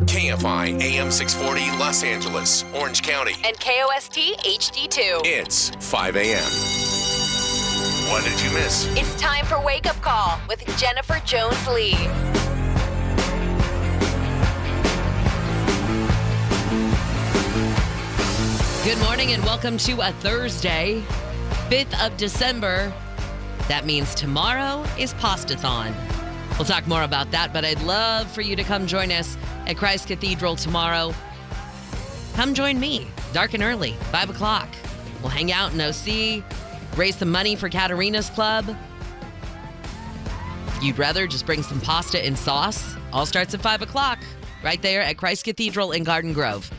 KFI AM 640 Los Angeles, Orange County. And KOST HD2. It's 5 a.m. What did you miss? It's time for Wake Up Call with Jennifer Jones Lee. Good morning and welcome to a Thursday, 5th of December. That means tomorrow is Pastathon. We'll talk more about that, but I'd love for you to come join us at Christ Cathedral tomorrow. Come join me, dark and early, 5 o'clock. We'll hang out in OC, raise some money for Caterina's Club. You'd rather just bring some pasta and sauce? All starts at 5 o'clock, right there at Christ Cathedral in Garden Grove.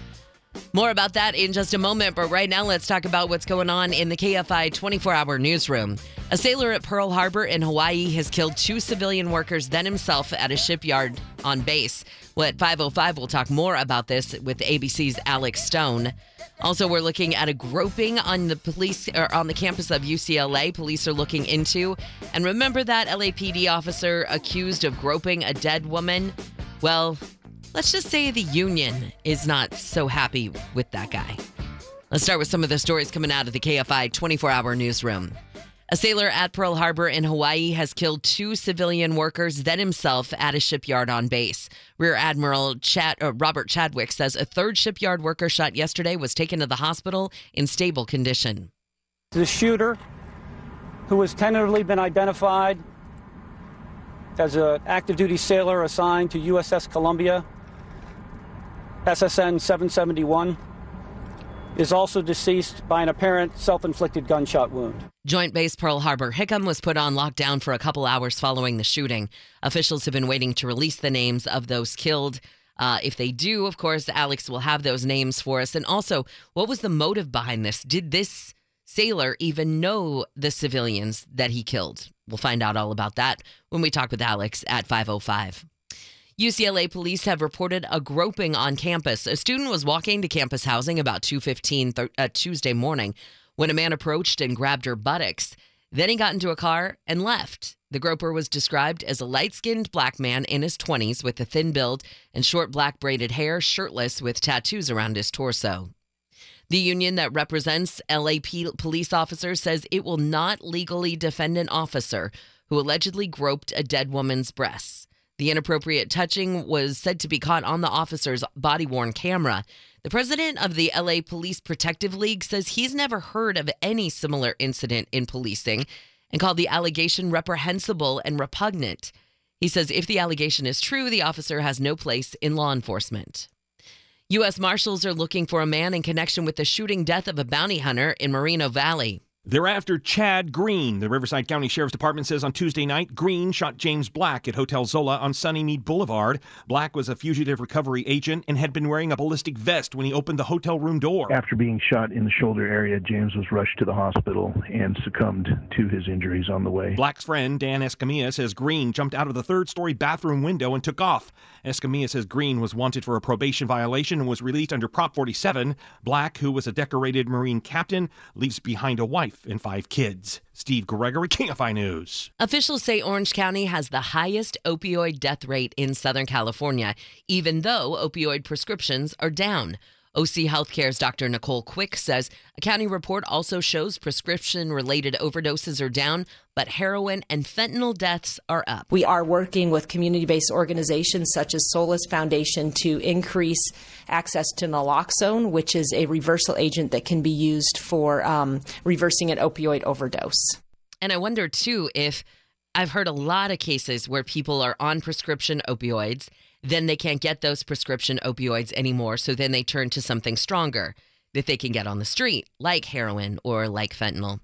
More about that in just a moment, but right now let's talk about what's going on in the KFI 24 hour newsroom. A sailor at Pearl Harbor in Hawaii has killed two civilian workers, then himself at a shipyard on base. Well, at 505, we'll talk more about this with ABC's Alex Stone. Also, we're looking at a groping on the police or on the campus of UCLA. Police are looking into. And remember that LAPD officer accused of groping a dead woman? Well, let's just say the union is not so happy with that guy. Let's start with some of the stories coming out of the KFI 24 hour newsroom. A sailor at Pearl Harbor in Hawaii has killed two civilian workers, then himself at a shipyard on base. Rear Admiral Chad, uh, Robert Chadwick says a third shipyard worker shot yesterday was taken to the hospital in stable condition. The shooter, who has tentatively been identified as an active duty sailor assigned to USS Columbia, SSN 771, is also deceased by an apparent self inflicted gunshot wound. Joint Base Pearl Harbor Hickam was put on lockdown for a couple hours following the shooting. Officials have been waiting to release the names of those killed. Uh, if they do, of course, Alex will have those names for us. And also, what was the motive behind this? Did this sailor even know the civilians that he killed? We'll find out all about that when we talk with Alex at 505. UCLA police have reported a groping on campus. A student was walking to campus housing about 2:15 th- uh, Tuesday morning when a man approached and grabbed her buttocks. Then he got into a car and left. The groper was described as a light-skinned black man in his 20s with a thin build and short black braided hair, shirtless with tattoos around his torso. The union that represents LAP police officers says it will not legally defend an officer who allegedly groped a dead woman's breasts. The inappropriate touching was said to be caught on the officer's body worn camera. The president of the LA Police Protective League says he's never heard of any similar incident in policing and called the allegation reprehensible and repugnant. He says if the allegation is true, the officer has no place in law enforcement. U.S. Marshals are looking for a man in connection with the shooting death of a bounty hunter in Moreno Valley. They're after Chad Green. The Riverside County Sheriff's Department says on Tuesday night, Green shot James Black at Hotel Zola on Sunnymead Boulevard. Black was a fugitive recovery agent and had been wearing a ballistic vest when he opened the hotel room door. After being shot in the shoulder area, James was rushed to the hospital and succumbed to his injuries on the way. Black's friend, Dan Escamilla, says Green jumped out of the third story bathroom window and took off. Escamilla says Green was wanted for a probation violation and was released under Prop 47. Black, who was a decorated Marine captain, leaves behind a wife and five kids. Steve Gregory, KFI News. Officials say Orange County has the highest opioid death rate in Southern California, even though opioid prescriptions are down. OC Healthcare's Dr. Nicole Quick says a county report also shows prescription related overdoses are down, but heroin and fentanyl deaths are up. We are working with community based organizations such as Solace Foundation to increase access to naloxone, which is a reversal agent that can be used for um, reversing an opioid overdose. And I wonder too if I've heard a lot of cases where people are on prescription opioids then they can't get those prescription opioids anymore. So then they turn to something stronger that they can get on the street, like heroin or like fentanyl.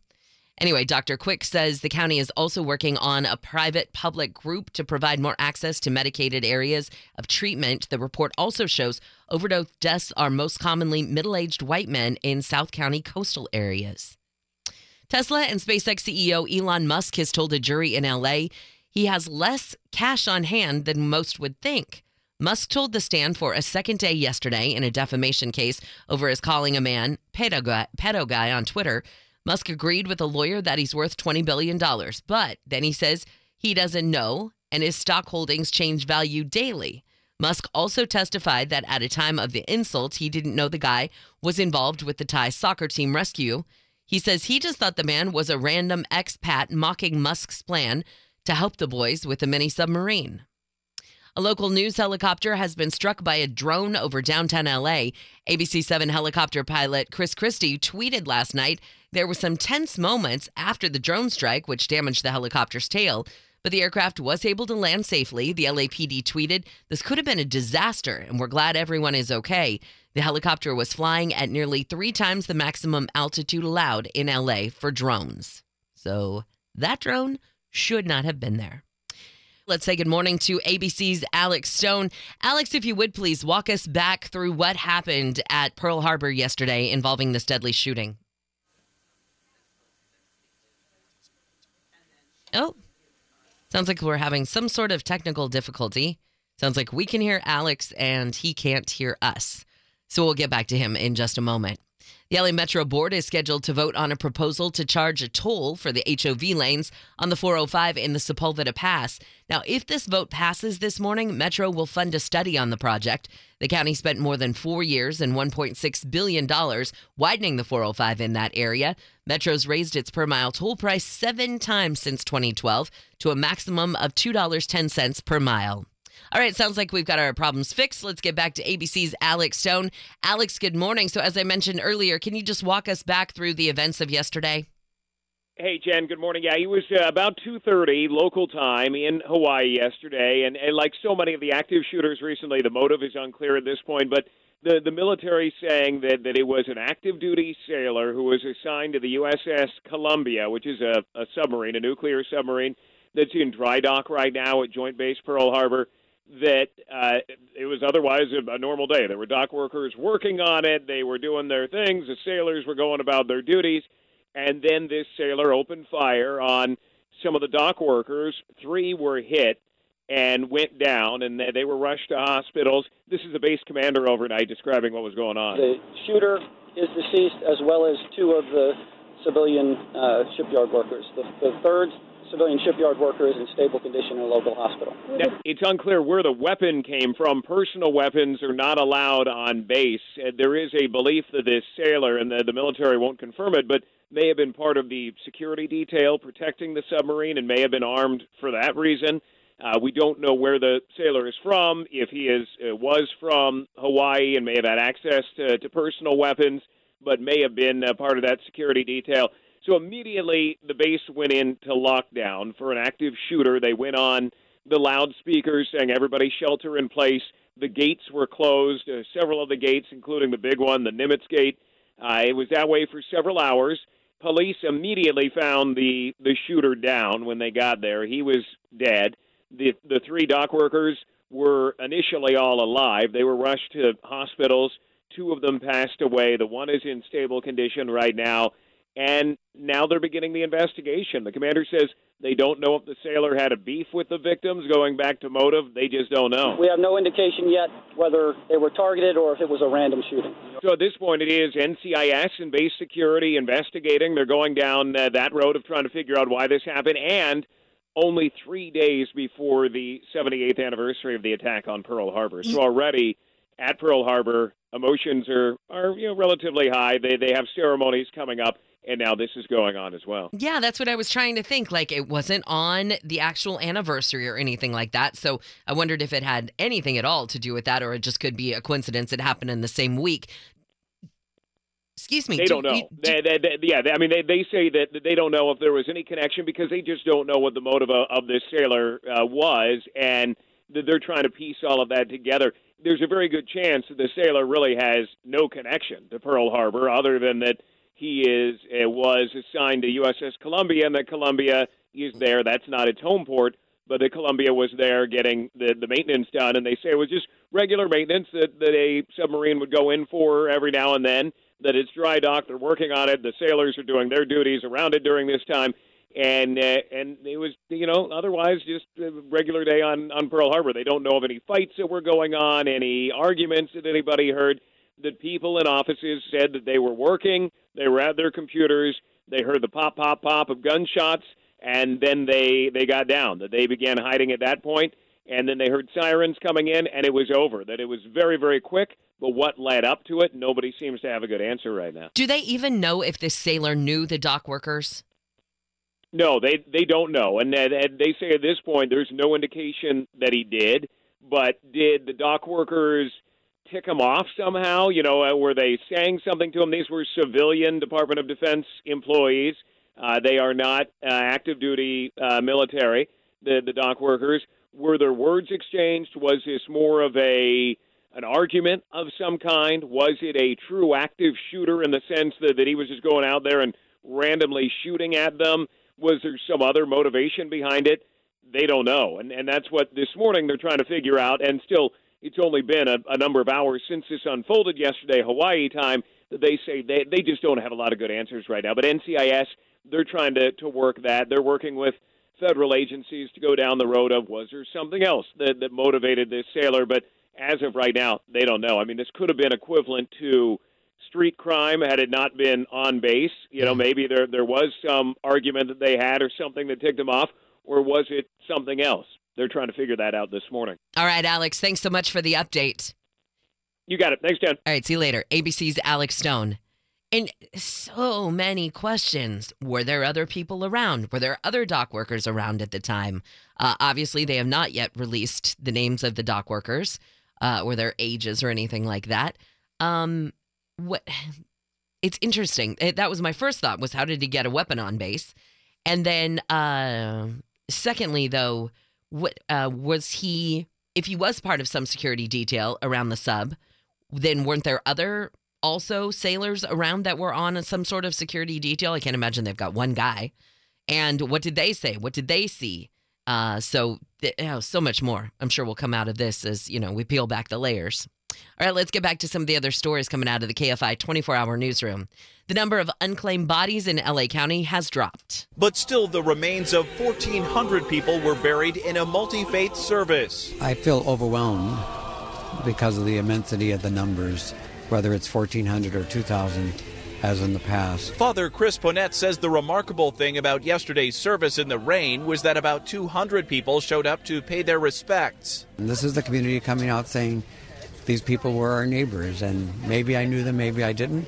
Anyway, Dr. Quick says the county is also working on a private public group to provide more access to medicated areas of treatment. The report also shows overdose deaths are most commonly middle aged white men in South County coastal areas. Tesla and SpaceX CEO Elon Musk has told a jury in LA he has less cash on hand than most would think. Musk told the stand for a second day yesterday in a defamation case over his calling a man pedo guy, pedo guy on Twitter. Musk agreed with a lawyer that he's worth $20 billion, but then he says he doesn't know and his stock holdings change value daily. Musk also testified that at a time of the insult, he didn't know the guy was involved with the Thai soccer team rescue. He says he just thought the man was a random expat mocking Musk's plan to help the boys with a mini submarine. A local news helicopter has been struck by a drone over downtown LA. ABC 7 helicopter pilot Chris Cristi tweeted last night there were some tense moments after the drone strike, which damaged the helicopter's tail. But the aircraft was able to land safely. The LAPD tweeted, This could have been a disaster, and we're glad everyone is okay. The helicopter was flying at nearly three times the maximum altitude allowed in LA for drones. So that drone should not have been there. Let's say good morning to ABC's Alex Stone. Alex, if you would please walk us back through what happened at Pearl Harbor yesterday involving this deadly shooting. Oh, sounds like we're having some sort of technical difficulty. Sounds like we can hear Alex and he can't hear us. So we'll get back to him in just a moment. The LA Metro Board is scheduled to vote on a proposal to charge a toll for the HOV lanes on the 405 in the Sepulveda Pass. Now, if this vote passes this morning, Metro will fund a study on the project. The county spent more than four years and $1.6 billion widening the 405 in that area. Metro's raised its per mile toll price seven times since 2012 to a maximum of $2.10 per mile. All right, sounds like we've got our problems fixed. Let's get back to ABC's Alex Stone. Alex, good morning. So, as I mentioned earlier, can you just walk us back through the events of yesterday? Hey Jen, good morning. Yeah, he was uh, about 2:30 local time in Hawaii yesterday, and, and like so many of the active shooters recently, the motive is unclear at this point. But the the military saying that that it was an active duty sailor who was assigned to the USS Columbia, which is a, a submarine, a nuclear submarine that's in dry dock right now at Joint Base Pearl Harbor that uh, it was otherwise a, normal day. There were dock workers working on it. They were doing their things. The sailors were going about their duties. And then this sailor opened fire on some of the dock workers. Three were hit and went down, and they were rushed to hospitals. This is the base commander overnight describing what was going on. The shooter is deceased, as well as two of the civilian uh, shipyard workers. The, the third civilian shipyard worker is in stable condition in a local hospital. Now, it's unclear where the weapon came from. Personal weapons are not allowed on base. Uh, there is a belief that this sailor, and the, the military won't confirm it, but may have been part of the security detail protecting the submarine and may have been armed for that reason. Uh, we don't know where the sailor is from, if he is uh, was from Hawaii and may have had access to, to personal weapons, but may have been uh, part of that security detail. So immediately the base went into lockdown for an active shooter. They went on the loudspeakers saying everybody shelter in place. The gates were closed, uh, several of the gates, including the big one, the Nimitz Gate. Uh, it was that way for several hours. Police immediately found the the shooter down when they got there. He was dead. The the three dock workers were initially all alive. They were rushed to hospitals. Two of them passed away. The one is in stable condition right now and now they're beginning the investigation. The commander says they don't know if the sailor had a beef with the victims going back to motive. They just don't know. We have no indication yet whether they were targeted or if it was a random shooting. So at this point, it is NCIS and base security investigating. They're going down uh, that road of trying to figure out why this happened. And only three days before the 78th anniversary of the attack on Pearl Harbor. So already at Pearl Harbor, emotions are, are you know, relatively high. They, they have ceremonies coming up and now this is going on as well. Yeah, that's what I was trying to think. Like it wasn't on the actual anniversary or anything like that. So I wondered if it had anything at all to do with that, or it just could be a coincidence. It happened in the same week. Excuse me. They do, not know. do, they, they, they, yeah, I mean, they, they say that they don't know if there was any connection because they just don't know what the motive of, of this sailor uh, was, and they're trying to piece all of that together. There's a very good chance that the sailor really has no connection to Pearl Harbor, other than that he is uh, was assigned to USS Columbia, and that Columbia is there. That's not its home port, but the Columbia was there getting the the maintenance done, and they say it was just regular maintenance that that a submarine would go in for every now and then. That it's dry dock, they're working on it. The sailors are doing their duties around it during this time, and uh, and it was you know otherwise just a regular day on on Pearl Harbor. They don't know of any fights that were going on, any arguments that anybody heard. That people in offices said that they were working, they were at their computers, they heard the pop pop pop of gunshots, and then they they got down. That they began hiding at that point, and then they heard sirens coming in, and it was over. That it was very very quick. But what led up to it, nobody seems to have a good answer right now. Do they even know if this sailor knew the dock workers? No, they they don't know, and they, they say at this point there's no indication that he did. But did the dock workers tick him off somehow? You know, uh, were they saying something to him? These were civilian Department of Defense employees. Uh, they are not uh, active duty uh, military. The the dock workers were there words exchanged? Was this more of a an argument of some kind? Was it a true active shooter in the sense that, that he was just going out there and randomly shooting at them? Was there some other motivation behind it? They don't know. And, and that's what this morning they're trying to figure out. And still, it's only been a, a number of hours since this unfolded yesterday, Hawaii time, that they say they, they just don't have a lot of good answers right now. But NCIS, they're trying to, to work that. They're working with federal agencies to go down the road of was there something else that, that motivated this sailor? But as of right now, they don't know. I mean, this could have been equivalent to street crime had it not been on base. You know, maybe there there was some argument that they had or something that ticked them off, or was it something else? They're trying to figure that out this morning. All right, Alex, thanks so much for the update. You got it. Thanks, Dan. All right, see you later. ABC's Alex Stone. And so many questions. Were there other people around? Were there other dock workers around at the time? Uh, obviously, they have not yet released the names of the dock workers uh, or their ages or anything like that. Um, what? It's interesting. It, that was my first thought: was how did he get a weapon on base? And then, uh, secondly, though, what uh, was he? If he was part of some security detail around the sub, then weren't there other also sailors around that were on some sort of security detail? I can't imagine they've got one guy. And what did they say? What did they see? Uh, so, th- oh, so much more. I'm sure will come out of this as you know we peel back the layers. All right, let's get back to some of the other stories coming out of the KFI 24 hour newsroom. The number of unclaimed bodies in LA County has dropped. But still, the remains of 1,400 people were buried in a multi faith service. I feel overwhelmed because of the immensity of the numbers, whether it's 1,400 or 2,000 as in the past. Father Chris Ponnet says the remarkable thing about yesterday's service in the rain was that about 200 people showed up to pay their respects. And this is the community coming out saying these people were our neighbors, and maybe I knew them, maybe I didn't.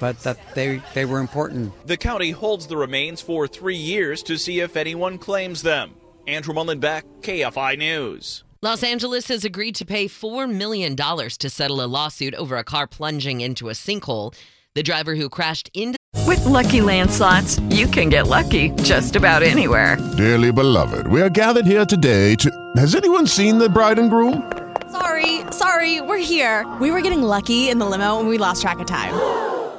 But that they, they were important. The county holds the remains for three years to see if anyone claims them. Andrew Mullenbeck, KFI News. Los Angeles has agreed to pay $4 million to settle a lawsuit over a car plunging into a sinkhole. The driver who crashed into With Lucky Land slots, you can get lucky just about anywhere. Dearly beloved, we are gathered here today to. Has anyone seen the bride and groom? Sorry, sorry, we're here. We were getting lucky in the limo and we lost track of time.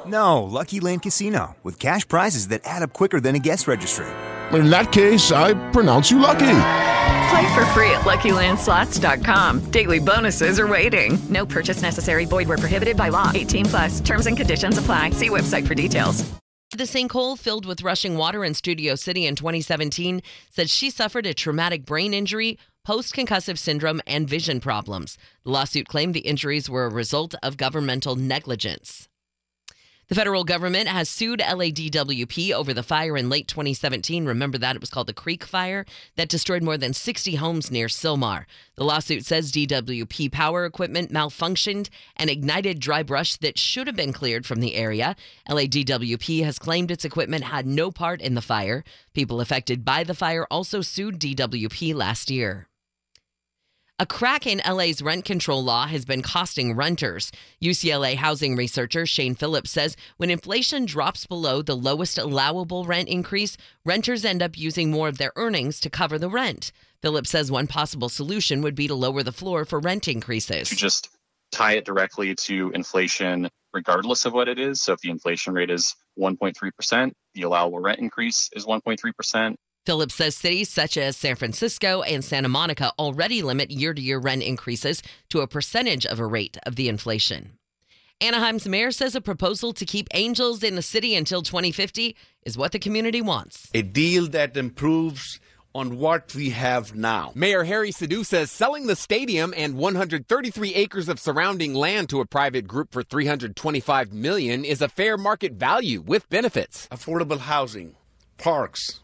No, Lucky Land Casino, with cash prizes that add up quicker than a guest registry. In that case, I pronounce you lucky. Play for free at LuckyLandSlots.com. Daily bonuses are waiting. No purchase necessary. Void where prohibited by law. 18 plus. Terms and conditions apply. See website for details. the sinkhole filled with rushing water in Studio City in 2017 said she suffered a traumatic brain injury, post concussive syndrome, and vision problems. The lawsuit claimed the injuries were a result of governmental negligence. The federal government has sued LADWP over the fire in late 2017. Remember that? It was called the Creek Fire that destroyed more than 60 homes near Sylmar. The lawsuit says DWP power equipment malfunctioned and ignited dry brush that should have been cleared from the area. LADWP has claimed its equipment had no part in the fire. People affected by the fire also sued DWP last year. A crack in LA's rent control law has been costing renters. UCLA housing researcher Shane Phillips says when inflation drops below the lowest allowable rent increase, renters end up using more of their earnings to cover the rent. Phillips says one possible solution would be to lower the floor for rent increases. to just tie it directly to inflation regardless of what it is. So if the inflation rate is 1.3%. The allowable rent increase is 1.3%. Phillips says cities such as San Francisco and Santa Monica already limit year to year rent increases to a percentage of a rate of the inflation. Anaheim's mayor says a proposal to keep angels in the city until 2050 is what the community wants. A deal that improves on what we have now. Mayor Harry Sidhu says selling the stadium and 133 acres of surrounding land to a private group for 325 million is a fair market value with benefits. Affordable housing, parks,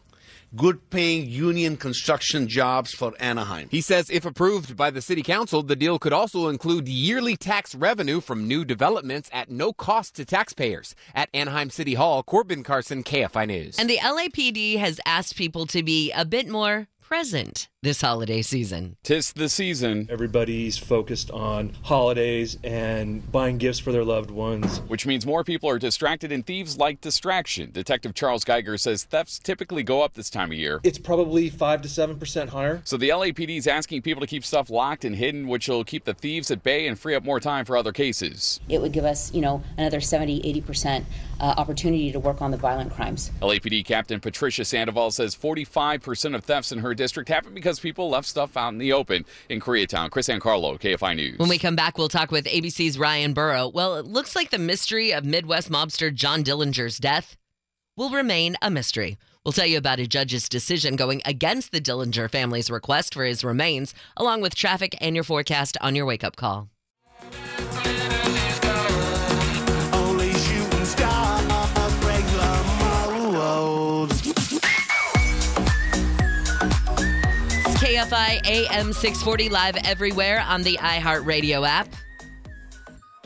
good paying union construction jobs for Anaheim. He says if approved by the city council, the deal could also include yearly tax revenue from new developments at no cost to taxpayers. At Anaheim City Hall, Corbin Carson, KFI News. And the LAPD has asked people to be a bit more present this holiday season. Tis the season. Everybody's focused on holidays and buying gifts for their loved ones. Which means more people are distracted and thieves like distraction. Detective Charles Geiger says thefts typically go up this time of year. It's probably 5 to 7% higher. So the LAPD is asking people to keep stuff locked and hidden, which will keep the thieves at bay and free up more time for other cases. It would give us, you know, another 70, 80% uh, opportunity to work on the violent crimes. LAPD Captain Patricia Sandoval says 45% of thefts in her district happen because people left stuff out in the open in Koreatown. Chris and Ankarlo, KFI News. When we come back, we'll talk with ABC's Ryan Burrow. Well, it looks like the mystery of Midwest mobster John Dillinger's death will remain a mystery. We'll tell you about a judge's decision going against the Dillinger family's request for his remains, along with traffic and your forecast on your wake up call. KFI AM 640 live everywhere on the iHeartRadio app.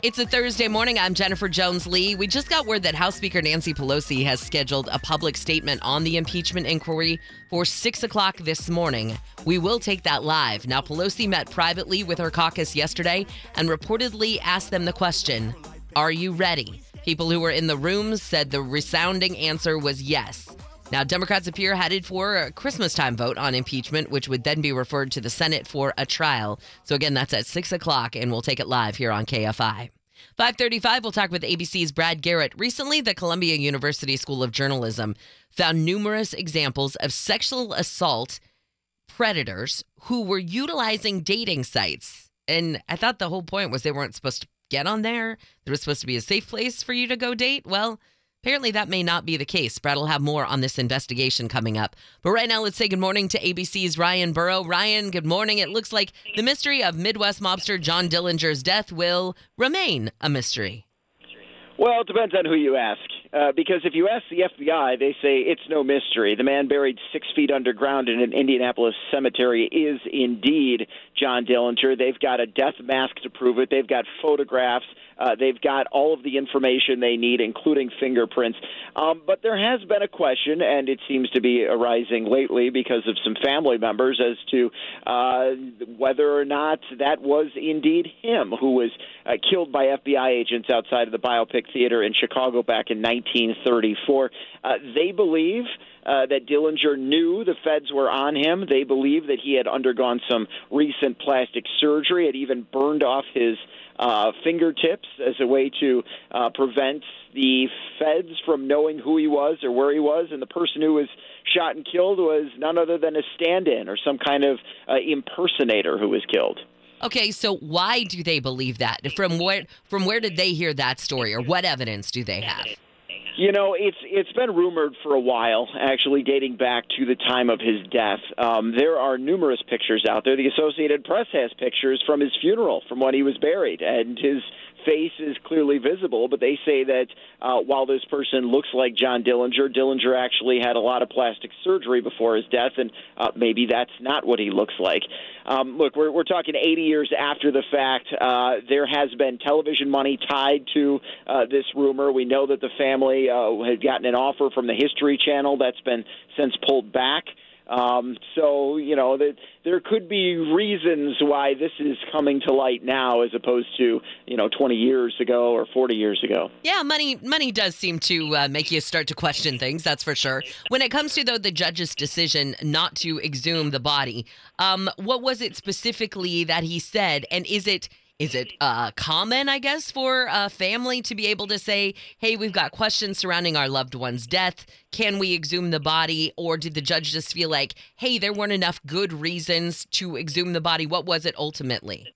It's a Thursday morning. I'm Jennifer Jones Lee. We just got word that House Speaker Nancy Pelosi has scheduled a public statement on the impeachment inquiry for 6 o'clock this morning. We will take that live. Now, Pelosi met privately with her caucus yesterday and reportedly asked them the question Are you ready? People who were in the rooms said the resounding answer was yes. Now, Democrats appear headed for a Christmas time vote on impeachment, which would then be referred to the Senate for a trial. So again, that's at six o'clock, and we'll take it live here on KFI. 535, we'll talk with ABC's Brad Garrett. Recently, the Columbia University School of Journalism found numerous examples of sexual assault predators who were utilizing dating sites. And I thought the whole point was they weren't supposed to get on there. There was supposed to be a safe place for you to go date. Well, Apparently, that may not be the case. Brad will have more on this investigation coming up. But right now, let's say good morning to ABC's Ryan Burrow. Ryan, good morning. It looks like the mystery of Midwest mobster John Dillinger's death will remain a mystery. Well, it depends on who you ask. Uh, because if you ask the FBI, they say it's no mystery. The man buried six feet underground in an Indianapolis cemetery is indeed John Dillinger. They've got a death mask to prove it. They've got photographs. Uh, they've got all of the information they need, including fingerprints. Um, but there has been a question, and it seems to be arising lately because of some family members as to uh, whether or not that was indeed him who was uh, killed by FBI agents outside of the Biograph Theater in Chicago back in 1934. Uh, they believe. Uh, that Dillinger knew the feds were on him. They believe that he had undergone some recent plastic surgery, had even burned off his uh, fingertips as a way to uh, prevent the feds from knowing who he was or where he was. And the person who was shot and killed was none other than a stand in or some kind of uh, impersonator who was killed. Okay, so why do they believe that? From where from where did they hear that story or what evidence do they have? You know, it's it's been rumored for a while, actually dating back to the time of his death. Um, there are numerous pictures out there. The Associated Press has pictures from his funeral, from when he was buried, and his face is clearly visible, but they say that uh, while this person looks like John Dillinger, Dillinger actually had a lot of plastic surgery before his death, and uh, maybe that's not what he looks like. Um, look, we're, we're talking 80 years after the fact. Uh, there has been television money tied to uh, this rumor. We know that the family uh, had gotten an offer from the History Channel that's been since pulled back. Um, so you know that there could be reasons why this is coming to light now, as opposed to you know 20 years ago or 40 years ago. Yeah, money money does seem to uh, make you start to question things. That's for sure. When it comes to though the judge's decision not to exhume the body, um, what was it specifically that he said, and is it is it uh, common, I guess, for a family to be able to say, hey, we've got questions surrounding our loved one's death. Can we exhume the body? Or did the judge just feel like, hey, there weren't enough good reasons to exhume the body? What was it ultimately?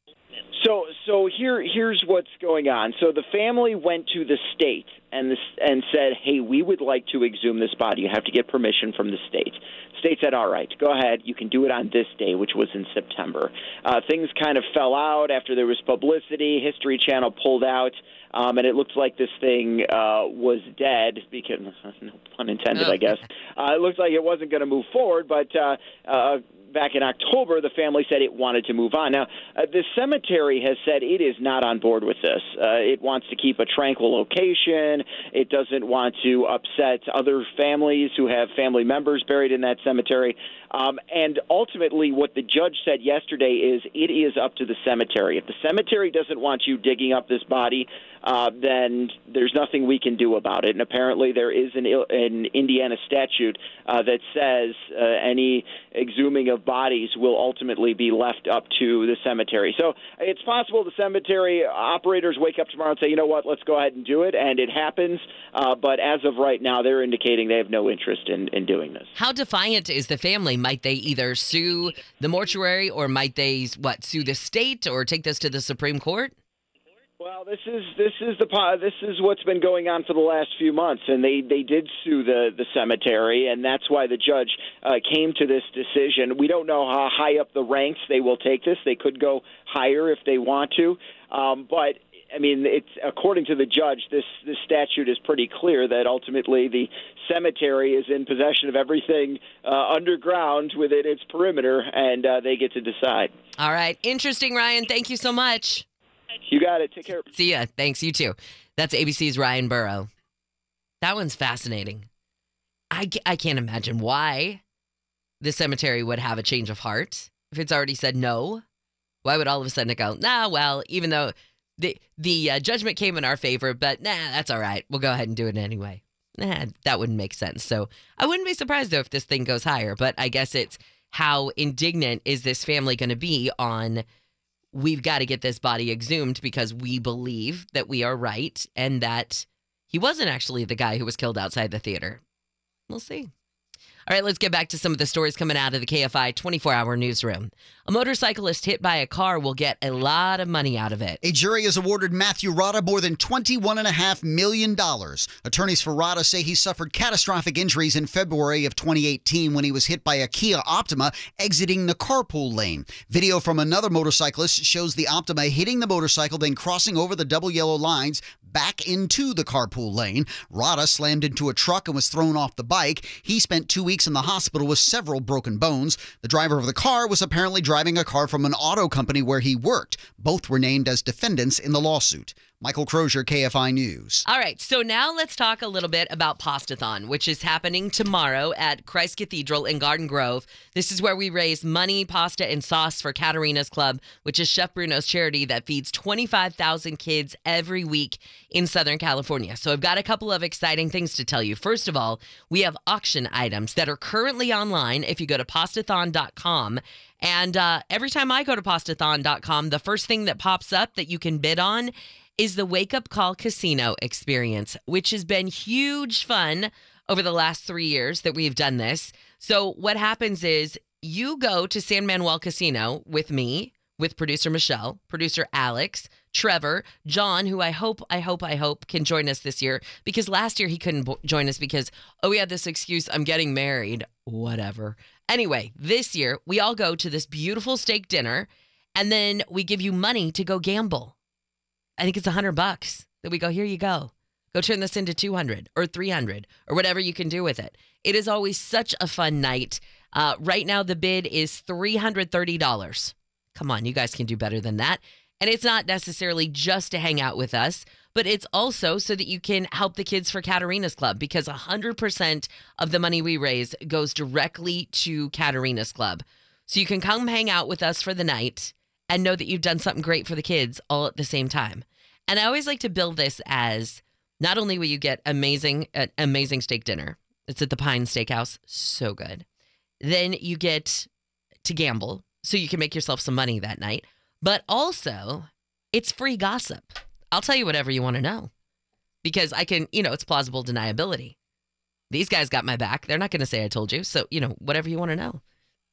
So, so here, here's what's going on. So the family went to the state and and said, "Hey, we would like to exhume this body. You have to get permission from the state." State said, "All right, go ahead. You can do it on this day, which was in September." Uh, things kind of fell out after there was publicity. History Channel pulled out. Um, and it looked like this thing uh, was dead because no pun intended, I guess. Uh, it looked like it wasn't going to move forward, but uh, uh, back in October, the family said it wanted to move on. Now, uh, the cemetery has said it is not on board with this. Uh, it wants to keep a tranquil location. It doesn't want to upset other families who have family members buried in that cemetery. Um, and ultimately, what the judge said yesterday is it is up to the cemetery. If the cemetery doesn't want you digging up this body, uh, then there's nothing we can do about it. And apparently, there is an, an Indiana statute uh, that says uh, any exhuming of bodies will ultimately be left up to the cemetery. So it's possible the cemetery operators wake up tomorrow and say, you know what, let's go ahead and do it, and it happens. Uh, but as of right now, they're indicating they have no interest in, in doing this. How defiant is the family? Might they either sue the mortuary or might they, what, sue the state or take this to the Supreme Court? Well, this is this is the this is what's been going on for the last few months, and they they did sue the the cemetery, and that's why the judge uh, came to this decision. We don't know how high up the ranks they will take this. They could go higher if they want to, um, but I mean, it's according to the judge, this this statute is pretty clear that ultimately the cemetery is in possession of everything uh, underground within its perimeter, and uh, they get to decide. All right, interesting, Ryan. Thank you so much. You got it. Take care. See ya. Thanks. You too. That's ABC's Ryan Burrow. That one's fascinating. I, I can't imagine why the cemetery would have a change of heart if it's already said no. Why would all of a sudden it go, nah, well, even though the the uh, judgment came in our favor, but nah, that's all right. We'll go ahead and do it anyway. Nah, that wouldn't make sense. So I wouldn't be surprised though if this thing goes higher, but I guess it's how indignant is this family going to be on we've got to get this body exhumed because we believe that we are right and that he wasn't actually the guy who was killed outside the theater. We'll see. All right, let's get back to some of the stories coming out of the KFI 24 hour newsroom. A motorcyclist hit by a car will get a lot of money out of it. A jury has awarded Matthew Rada more than $21.5 million. Attorneys for Rada say he suffered catastrophic injuries in February of 2018 when he was hit by a Kia Optima exiting the carpool lane. Video from another motorcyclist shows the Optima hitting the motorcycle, then crossing over the double yellow lines back into the carpool lane. Rada slammed into a truck and was thrown off the bike. He spent two weeks in the hospital with several broken bones. The driver of the car was apparently driving a car from an auto company where he worked. Both were named as defendants in the lawsuit. Michael Crozier, KFI News. All right, so now let's talk a little bit about Pastathon, which is happening tomorrow at Christ Cathedral in Garden Grove. This is where we raise money, pasta, and sauce for Caterina's Club, which is Chef Bruno's charity that feeds 25,000 kids every week in Southern California. So I've got a couple of exciting things to tell you. First of all, we have auction items that are currently online if you go to pastathon.com. And uh, every time I go to pastathon.com, the first thing that pops up that you can bid on is the Wake Up Call Casino experience, which has been huge fun over the last three years that we've done this. So, what happens is you go to San Manuel Casino with me, with producer Michelle, producer Alex, Trevor, John, who I hope, I hope, I hope can join us this year because last year he couldn't bo- join us because, oh, we had this excuse, I'm getting married, whatever. Anyway, this year we all go to this beautiful steak dinner and then we give you money to go gamble. I think it's a hundred bucks that we go, here you go. Go turn this into 200 or 300 or whatever you can do with it. It is always such a fun night. Uh, right now, the bid is $330. Come on, you guys can do better than that. And it's not necessarily just to hang out with us, but it's also so that you can help the kids for Caterina's Club because 100% of the money we raise goes directly to Caterina's Club. So you can come hang out with us for the night and know that you've done something great for the kids all at the same time. And I always like to build this as not only will you get amazing an amazing steak dinner. It's at the Pine Steakhouse, so good. Then you get to gamble so you can make yourself some money that night. But also, It's free gossip. I'll tell you whatever you want to know because I can, you know, it's plausible deniability. These guys got my back. They're not going to say I told you. So, you know, whatever you want to know.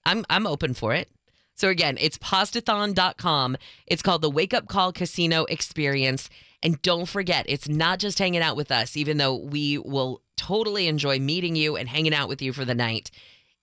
I'm I'm open for it. So again, it's pastathon.com. It's called the Wake Up Call Casino Experience. And don't forget, it's not just hanging out with us, even though we will totally enjoy meeting you and hanging out with you for the night.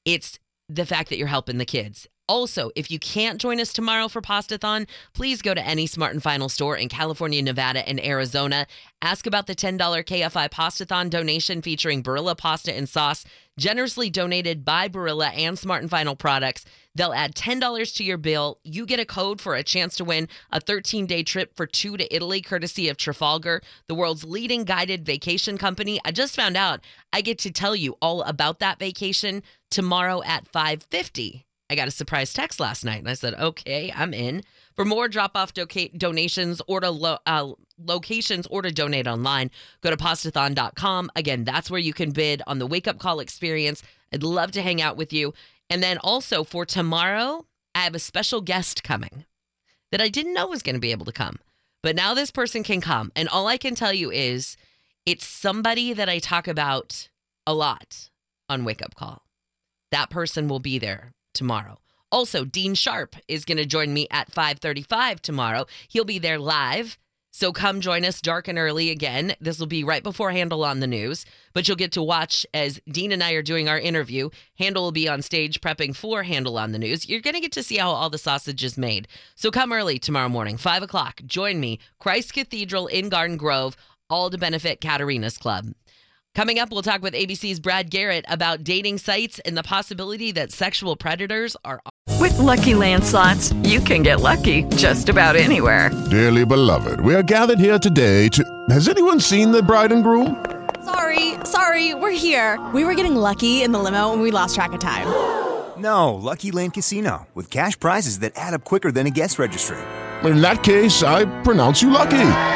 It's the fact that you're helping the kids. Also, if you can't join us tomorrow for Pastathon, please go to any Smart and Final store in California, Nevada, and Arizona. Ask about the $10 KFI Pastathon donation featuring Barilla pasta and sauce, generously donated by Barilla and Smart and Final products. They'll add $10 to your bill. You get a code for a chance to win a 13 day trip for two to Italy, courtesy of Trafalgar, the world's leading guided vacation company. I just found out I get to tell you all about that vacation tomorrow at 550. I got a surprise text last night and I said, okay, I'm in. For more drop off doca- donations or to lo- uh, locations or to donate online, go to pastathon.com. Again, that's where you can bid on the wake up call experience. I'd love to hang out with you. And then also for tomorrow, I have a special guest coming that I didn't know was going to be able to come. But now this person can come. And all I can tell you is it's somebody that I talk about a lot on Wake Up Call. That person will be there tomorrow. Also, Dean Sharp is going to join me at 5:35 tomorrow. He'll be there live. So come join us dark and early again. This will be right before Handel on the news, but you'll get to watch as Dean and I are doing our interview. Handel will be on stage prepping for Handel on the news. You're going to get to see how all the sausage is made. So come early tomorrow morning, 5 o'clock. Join me, Christ Cathedral in Garden Grove, all to benefit Caterina's Club. Coming up, we'll talk with ABC's Brad Garrett about dating sites and the possibility that sexual predators are. With Lucky Land slots, you can get lucky just about anywhere. Dearly beloved, we are gathered here today to. Has anyone seen the bride and groom? Sorry, sorry, we're here. We were getting lucky in the limo and we lost track of time. No, Lucky Land Casino, with cash prizes that add up quicker than a guest registry. In that case, I pronounce you lucky.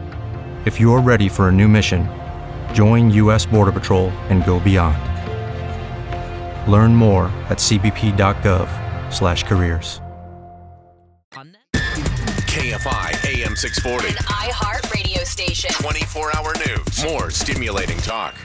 If you're ready for a new mission, join U.S. Border Patrol and go beyond. Learn more at cbp.gov/careers. KFI AM 640. An iHeart radio station. 24 hour news. More stimulating talk.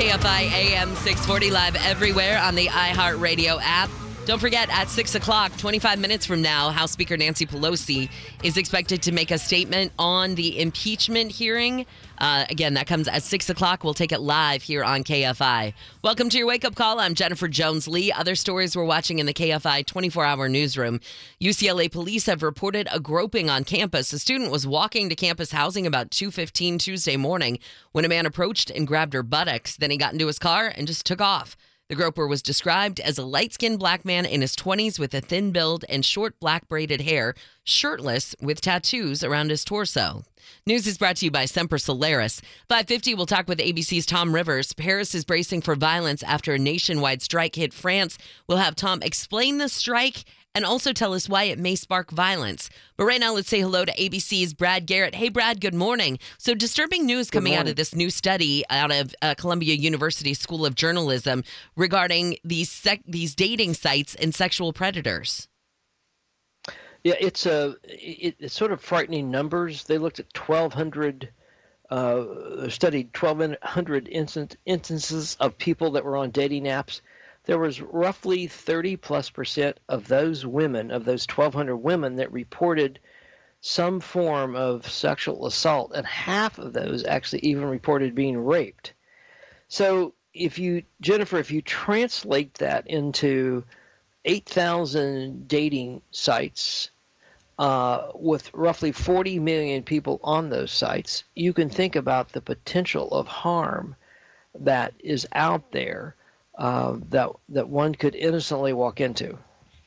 KFI AM 640 live everywhere on the iHeartRadio app. Don't forget, at 6 o'clock, 25 minutes from now, House Speaker Nancy Pelosi is expected to make a statement on the impeachment hearing. Uh, again, that comes at 6 o'clock. We'll take it live here on KFI. Welcome to your wake up call. I'm Jennifer Jones Lee. Other stories we're watching in the KFI 24 hour newsroom. UCLA police have reported a groping on campus. A student was walking to campus housing about 2.15 Tuesday morning when a man approached and grabbed her buttocks. Then he got into his car and just took off. The groper was described as a light skinned black man in his 20s with a thin build and short black braided hair, shirtless with tattoos around his torso. News is brought to you by Semper Solaris. 550 will talk with ABC's Tom Rivers. Paris is bracing for violence after a nationwide strike hit France. We'll have Tom explain the strike and also tell us why it may spark violence. But right now, let's say hello to ABC's Brad Garrett. Hey, Brad, good morning. So, disturbing news coming out of this new study out of uh, Columbia University School of Journalism regarding these sec- these dating sites and sexual predators. Yeah, it's a it, it's sort of frightening numbers. They looked at 1,200, uh, studied 1,200 instant, instances of people that were on dating apps. There was roughly 30 plus percent of those women, of those 1,200 women, that reported some form of sexual assault, and half of those actually even reported being raped. So, if you, Jennifer, if you translate that into 8,000 dating sites uh, with roughly 40 million people on those sites, you can think about the potential of harm that is out there uh, that that one could innocently walk into.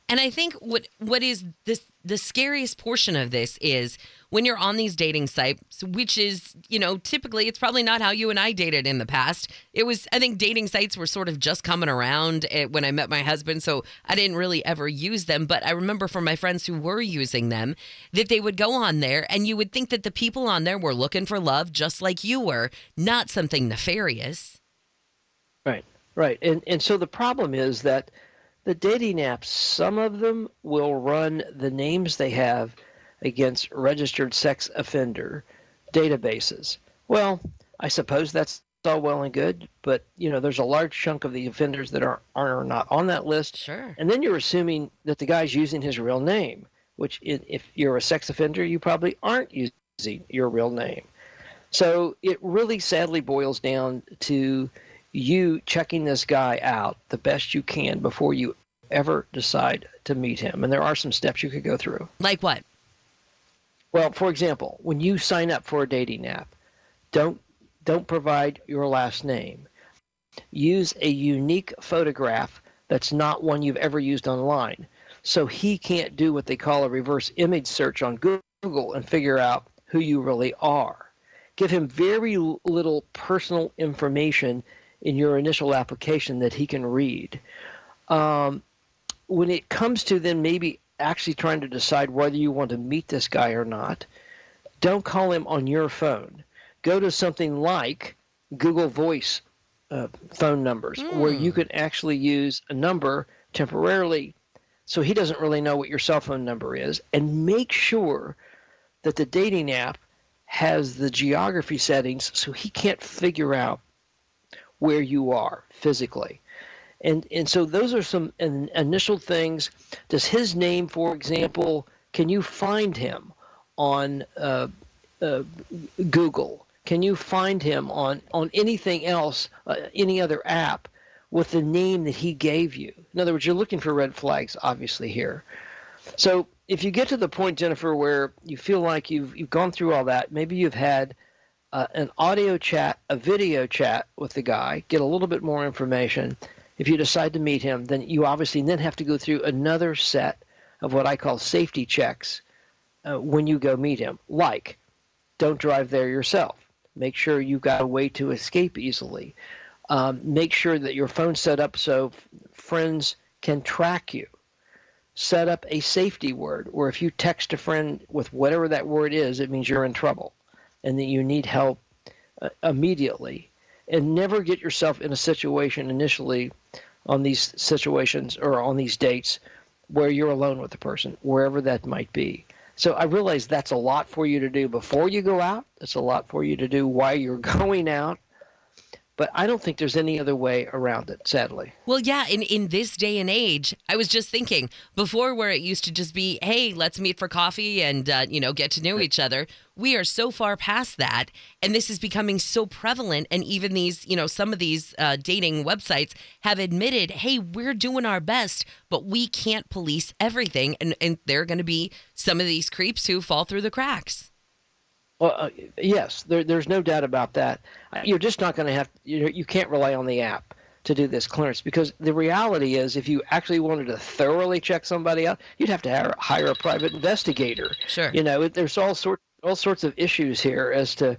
And I think what what is this the scariest portion of this is when you're on these dating sites, which is, you know, typically it's probably not how you and I dated in the past. It was I think dating sites were sort of just coming around when I met my husband, so I didn't really ever use them, but I remember from my friends who were using them that they would go on there and you would think that the people on there were looking for love just like you were, not something nefarious. Right. And and so the problem is that the dating apps, some of them will run the names they have against registered sex offender databases. Well, I suppose that's all well and good, but you know, there's a large chunk of the offenders that are are not on that list. Sure. And then you're assuming that the guy's using his real name, which if you're a sex offender, you probably aren't using your real name. So it really sadly boils down to you checking this guy out the best you can before you ever decide to meet him. And there are some steps you could go through. Like what? Well, for example, when you sign up for a dating app, don't don't provide your last name. Use a unique photograph that's not one you've ever used online. So he can't do what they call a reverse image search on Google and figure out who you really are. Give him very little personal information in your initial application that he can read. Um, when it comes to then maybe actually trying to decide whether you want to meet this guy or not, don't call him on your phone. Go to something like Google Voice uh, phone numbers, mm. where you can actually use a number temporarily so he doesn't really know what your cell phone number is, and make sure that the dating app has the geography settings so he can't figure out where you are physically. And and so those are some initial things. Does his name, for example, can you find him on uh, uh, Google? Can you find him on on anything else, uh, any other app, with the name that he gave you? In other words, you're looking for red flags, obviously here. So if you get to the point, Jennifer, where you feel like you've you've gone through all that, maybe you've had uh, an audio chat, a video chat with the guy, get a little bit more information. If you decide to meet him, then you obviously then have to go through another set of what I call safety checks uh, when you go meet him. Like, don't drive there yourself. Make sure you've got a way to escape easily. Um, make sure that your phone's set up so f- friends can track you. Set up a safety word, or if you text a friend with whatever that word is, it means you're in trouble and that you need help uh, immediately. And never get yourself in a situation initially on these situations or on these dates where you're alone with the person, wherever that might be. So I realize that's a lot for you to do before you go out. It's a lot for you to do while you're going out. But I don't think there's any other way around it, sadly. Well, yeah, in, in this day and age, I was just thinking before where it used to just be, hey, let's meet for coffee and, uh, you know, get to know each other. We are so far past that. And this is becoming so prevalent. And even these, you know, some of these uh, dating websites have admitted, hey, we're doing our best, but we can't police everything. And, and there are going to be some of these creeps who fall through the cracks. Well, uh, yes, there, there's no doubt about that. You're just not going to have you you can't rely on the app to do this clearance because the reality is if you actually wanted to thoroughly check somebody out, you'd have to hire, hire a private investigator. Sure. You know, there's all sorts all sorts of issues here as to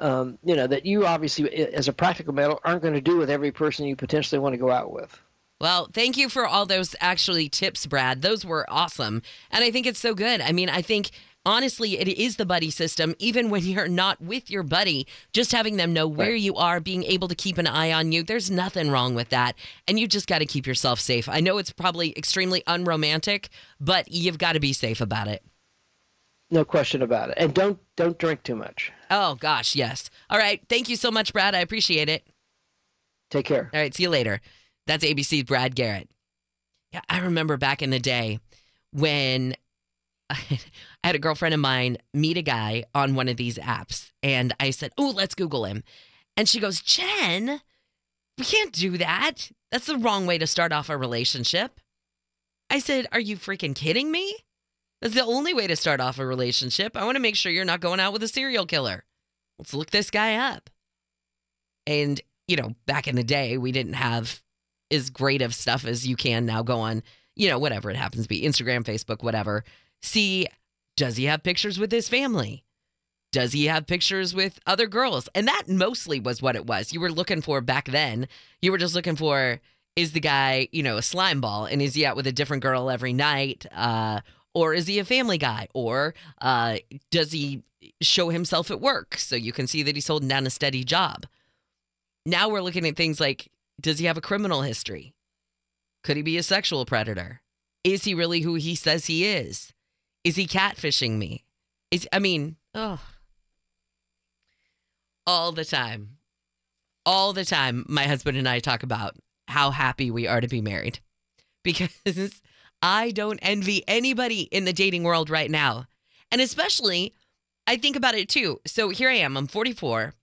um, you know that you obviously as a practical matter aren't going to do with every person you potentially want to go out with. Well, thank you for all those actually tips, Brad. Those were awesome. And I think it's so good. I mean, I think honestly, it is the buddy system. Even when you're not with your buddy, just having them know where you are, being able to keep an eye on you, there's nothing wrong with that. And you just got to keep yourself safe. I know it's probably extremely unromantic, but you've got to be safe about it. No question about it. And don't don't drink too much. Oh gosh, yes. All right. Thank you so much, Brad. I appreciate it. Take care. All right, see you later. That's ABC's Brad Garrett. Yeah, I remember back in the day when I had a girlfriend of mine meet a guy on one of these apps, and I said, Oh, let's Google him. And she goes, Jen, we can't do that. That's the wrong way to start off a relationship. I said, Are you freaking kidding me? That's the only way to start off a relationship. I want to make sure you're not going out with a serial killer. Let's look this guy up. And, you know, back in the day, we didn't have as great of stuff as you can now go on, you know, whatever it happens to be Instagram, Facebook, whatever. See, does he have pictures with his family? Does he have pictures with other girls? And that mostly was what it was. You were looking for back then. You were just looking for is the guy, you know, a slime ball and is he out with a different girl every night? Uh, or is he a family guy? Or uh, does he show himself at work so you can see that he's holding down a steady job? Now we're looking at things like does he have a criminal history? Could he be a sexual predator? Is he really who he says he is? Is he catfishing me? Is I mean, oh, all the time, all the time. My husband and I talk about how happy we are to be married because I don't envy anybody in the dating world right now, and especially I think about it too. So here I am. I'm 44.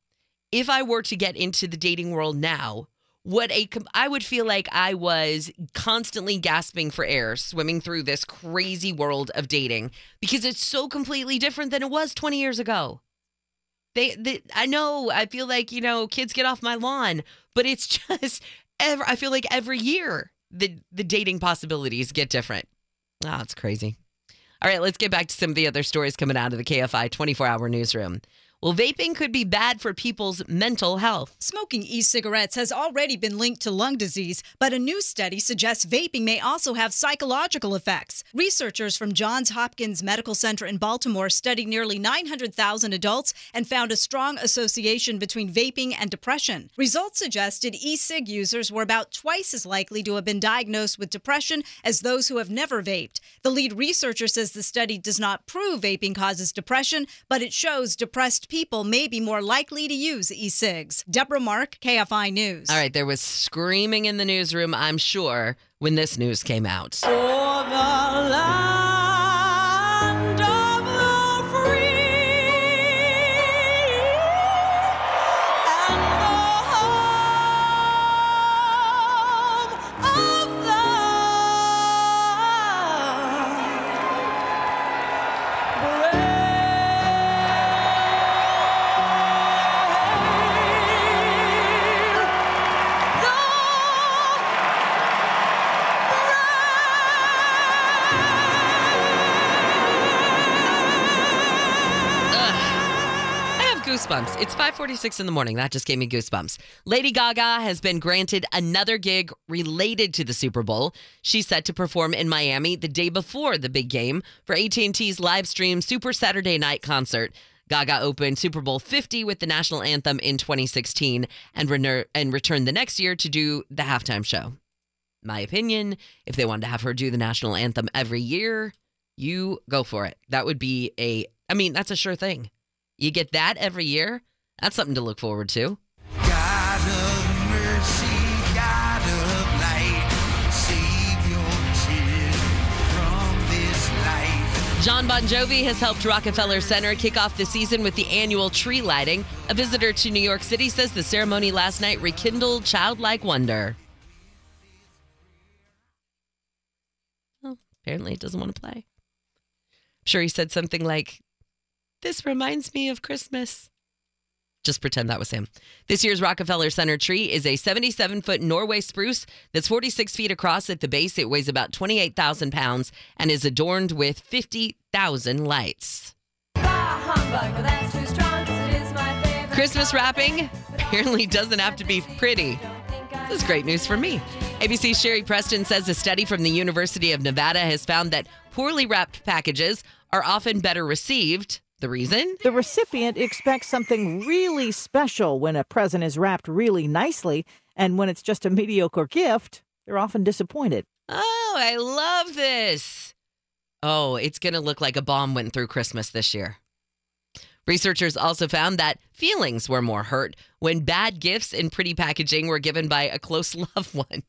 If I were to get into the dating world now, what a I would feel like I was constantly gasping for air swimming through this crazy world of dating because it's so completely different than it was 20 years ago. They, they I know I feel like, you know, kids get off my lawn, but it's just ever I feel like every year the the dating possibilities get different. Oh, it's crazy. All right, let's get back to some of the other stories coming out of the KFI 24-hour newsroom. Well, vaping could be bad for people's mental health. Smoking e cigarettes has already been linked to lung disease, but a new study suggests vaping may also have psychological effects. Researchers from Johns Hopkins Medical Center in Baltimore studied nearly 900,000 adults and found a strong association between vaping and depression. Results suggested e cig users were about twice as likely to have been diagnosed with depression as those who have never vaped. The lead researcher says the study does not prove vaping causes depression, but it shows depressed people may be more likely to use e cigs. Deborah Mark, KFI News. All right, there was screaming in the newsroom, I'm sure, when this news came out. Goosebumps. It's 5:46 in the morning. That just gave me goosebumps. Lady Gaga has been granted another gig related to the Super Bowl. She's set to perform in Miami the day before the big game for AT&T's live stream Super Saturday Night concert. Gaga opened Super Bowl 50 with the national anthem in 2016 and, rener- and returned the next year to do the halftime show. My opinion, if they wanted to have her do the national anthem every year, you go for it. That would be a I mean, that's a sure thing. You get that every year. That's something to look forward to. God of mercy, God of light, save your from this life. John Bon Jovi has helped Rockefeller Center kick off the season with the annual tree lighting. A visitor to New York City says the ceremony last night rekindled childlike wonder. Well, apparently it doesn't want to play. I'm sure he said something like, This reminds me of Christmas. Just pretend that was him. This year's Rockefeller Center tree is a 77 foot Norway spruce that's 46 feet across at the base. It weighs about 28,000 pounds and is adorned with 50,000 lights. Christmas wrapping apparently doesn't have to be pretty. This is great news for me. ABC's Sherry Preston says a study from the University of Nevada has found that poorly wrapped packages are often better received. The reason? The recipient expects something really special when a present is wrapped really nicely, and when it's just a mediocre gift, they're often disappointed. Oh, I love this. Oh, it's going to look like a bomb went through Christmas this year. Researchers also found that feelings were more hurt when bad gifts in pretty packaging were given by a close loved one.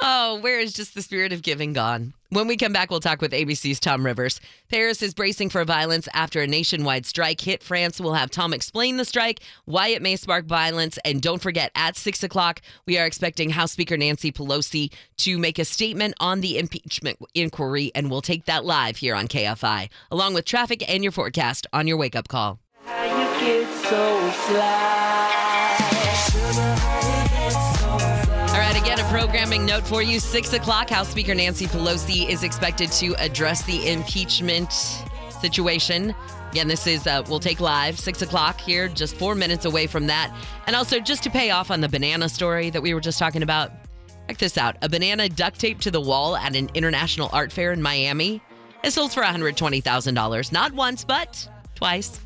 Oh, where is just the spirit of giving gone? When we come back, we'll talk with ABC's Tom Rivers. Paris is bracing for violence after a nationwide strike hit France. We'll have Tom explain the strike, why it may spark violence, and don't forget, at 6 o'clock, we are expecting House Speaker Nancy Pelosi to make a statement on the impeachment inquiry, and we'll take that live here on KFI, along with traffic and your forecast on your wake up call. Programming note for you. Six o'clock, House Speaker Nancy Pelosi is expected to address the impeachment situation. Again, this is, uh, we'll take live, six o'clock here, just four minutes away from that. And also, just to pay off on the banana story that we were just talking about, check this out. A banana duct taped to the wall at an international art fair in Miami is sold for $120,000. Not once, but twice.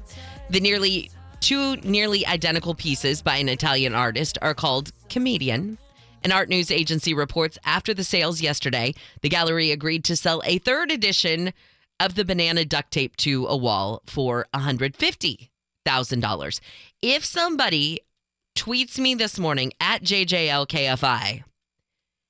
The nearly two nearly identical pieces by an Italian artist are called Comedian. An art news agency reports after the sales yesterday, the gallery agreed to sell a third edition of the banana duct tape to a wall for $150,000. If somebody tweets me this morning at JJLKFI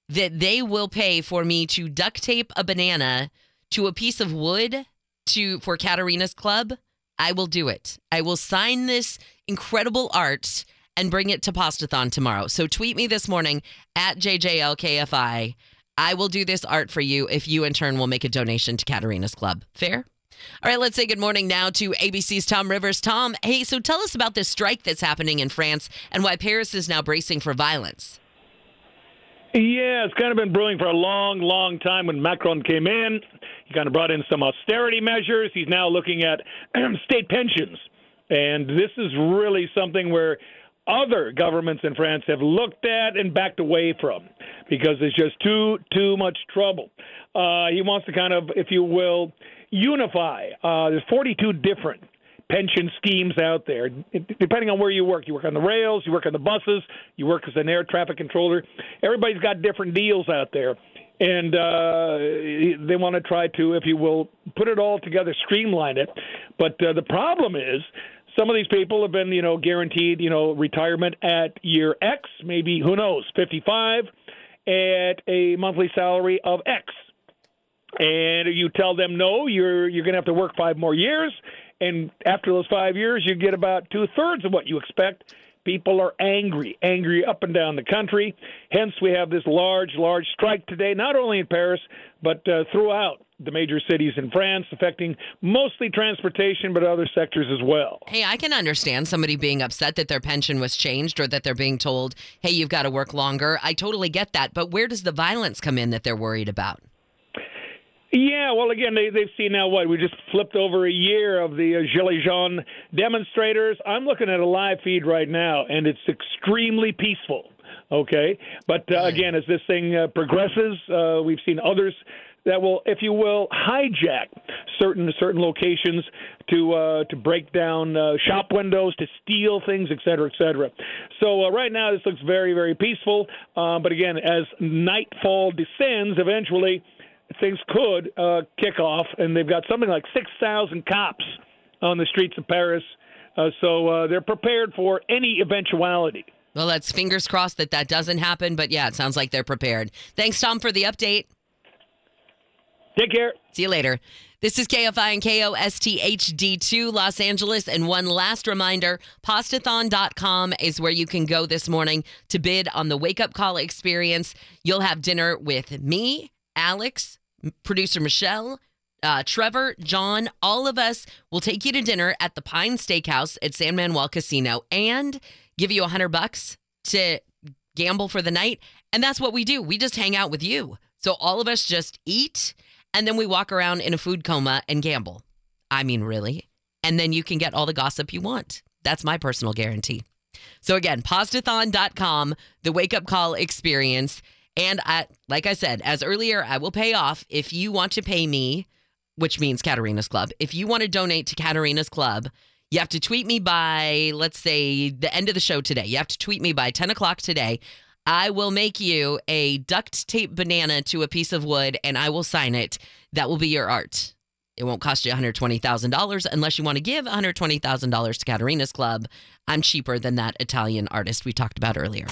that they will pay for me to duct tape a banana to a piece of wood to for Caterina's club, I will do it. I will sign this incredible art and bring it to Pastathon tomorrow. So tweet me this morning at JJLKFI. I will do this art for you if you in turn will make a donation to Caterina's Club. Fair? All right, let's say good morning now to ABC's Tom Rivers. Tom, hey, so tell us about this strike that's happening in France and why Paris is now bracing for violence. Yeah, it's kind of been brewing for a long, long time. When Macron came in, he kind of brought in some austerity measures. He's now looking at state pensions. And this is really something where other governments in France have looked at and backed away from because it's just too too much trouble. Uh, he wants to kind of, if you will, unify. Uh, there's 42 different pension schemes out there, depending on where you work. You work on the rails, you work on the buses, you work as an air traffic controller. Everybody's got different deals out there. And uh, they want to try to, if you will, put it all together, streamline it. But uh, the problem is, some of these people have been, you know, guaranteed, you know, retirement at year X, maybe who knows, 55, at a monthly salary of X. And you tell them no, you're you're going to have to work five more years, and after those five years, you get about two thirds of what you expect. People are angry, angry up and down the country. Hence, we have this large, large strike today, not only in Paris, but uh, throughout the major cities in France, affecting mostly transportation, but other sectors as well. Hey, I can understand somebody being upset that their pension was changed or that they're being told, hey, you've got to work longer. I totally get that. But where does the violence come in that they're worried about? Yeah, well, again, they, they've seen now what? We just flipped over a year of the uh, Gilets jaunes demonstrators. I'm looking at a live feed right now, and it's extremely peaceful. Okay, but uh, again, as this thing uh, progresses, uh, we've seen others that will, if you will, hijack certain certain locations to uh, to break down uh, shop windows, to steal things, et cetera, et cetera. So uh, right now, this looks very very peaceful. Uh, but again, as nightfall descends, eventually things could uh, kick off, and they've got something like six thousand cops on the streets of Paris. Uh, so they're prepared for any eventuality. Well, let's fingers crossed that that doesn't happen. But yeah, it sounds like they're prepared. Thanks, Tom, for the update. Take care. See you later. This is KFI and KOSTHD2 Los Angeles. And one last reminder Pastathon.com is where you can go this morning to bid on the wake up call experience. You'll have dinner with me, Alex, producer Michelle, uh, Trevor, John, all of us will take you to dinner at the Pine Steakhouse at San Manuel Casino and give you a hundred bucks to gamble for the night. And that's what we do. We just hang out with you. So all of us just eat and then we walk around in a food coma and gamble. I mean, really. And then you can get all the gossip you want. That's my personal guarantee. So again, pastathon.com, the wake up call experience. And I, like I said, as earlier, I will pay off if you want to pay me, which means Caterina's Club. If you want to donate to Caterina's Club, you have to tweet me by, let's say, the end of the show today. You have to tweet me by 10 o'clock today. I will make you a duct tape banana to a piece of wood and I will sign it. That will be your art. It won't cost you $120,000 unless you want to give $120,000 to Caterina's Club. I'm cheaper than that Italian artist we talked about earlier.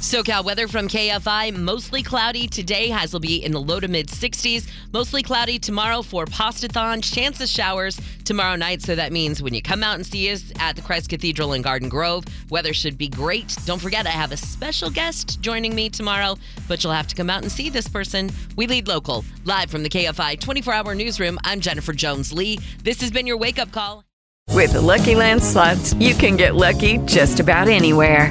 SoCal weather from KFI. Mostly cloudy today. Highs will be in the low to mid 60s. Mostly cloudy tomorrow for Pastathon. Chance of showers tomorrow night. So that means when you come out and see us at the Christ Cathedral in Garden Grove, weather should be great. Don't forget, I have a special guest joining me tomorrow, but you'll have to come out and see this person. We lead local. Live from the KFI 24 hour newsroom, I'm Jennifer Jones Lee. This has been your wake up call. With the Lucky Land slots, you can get lucky just about anywhere.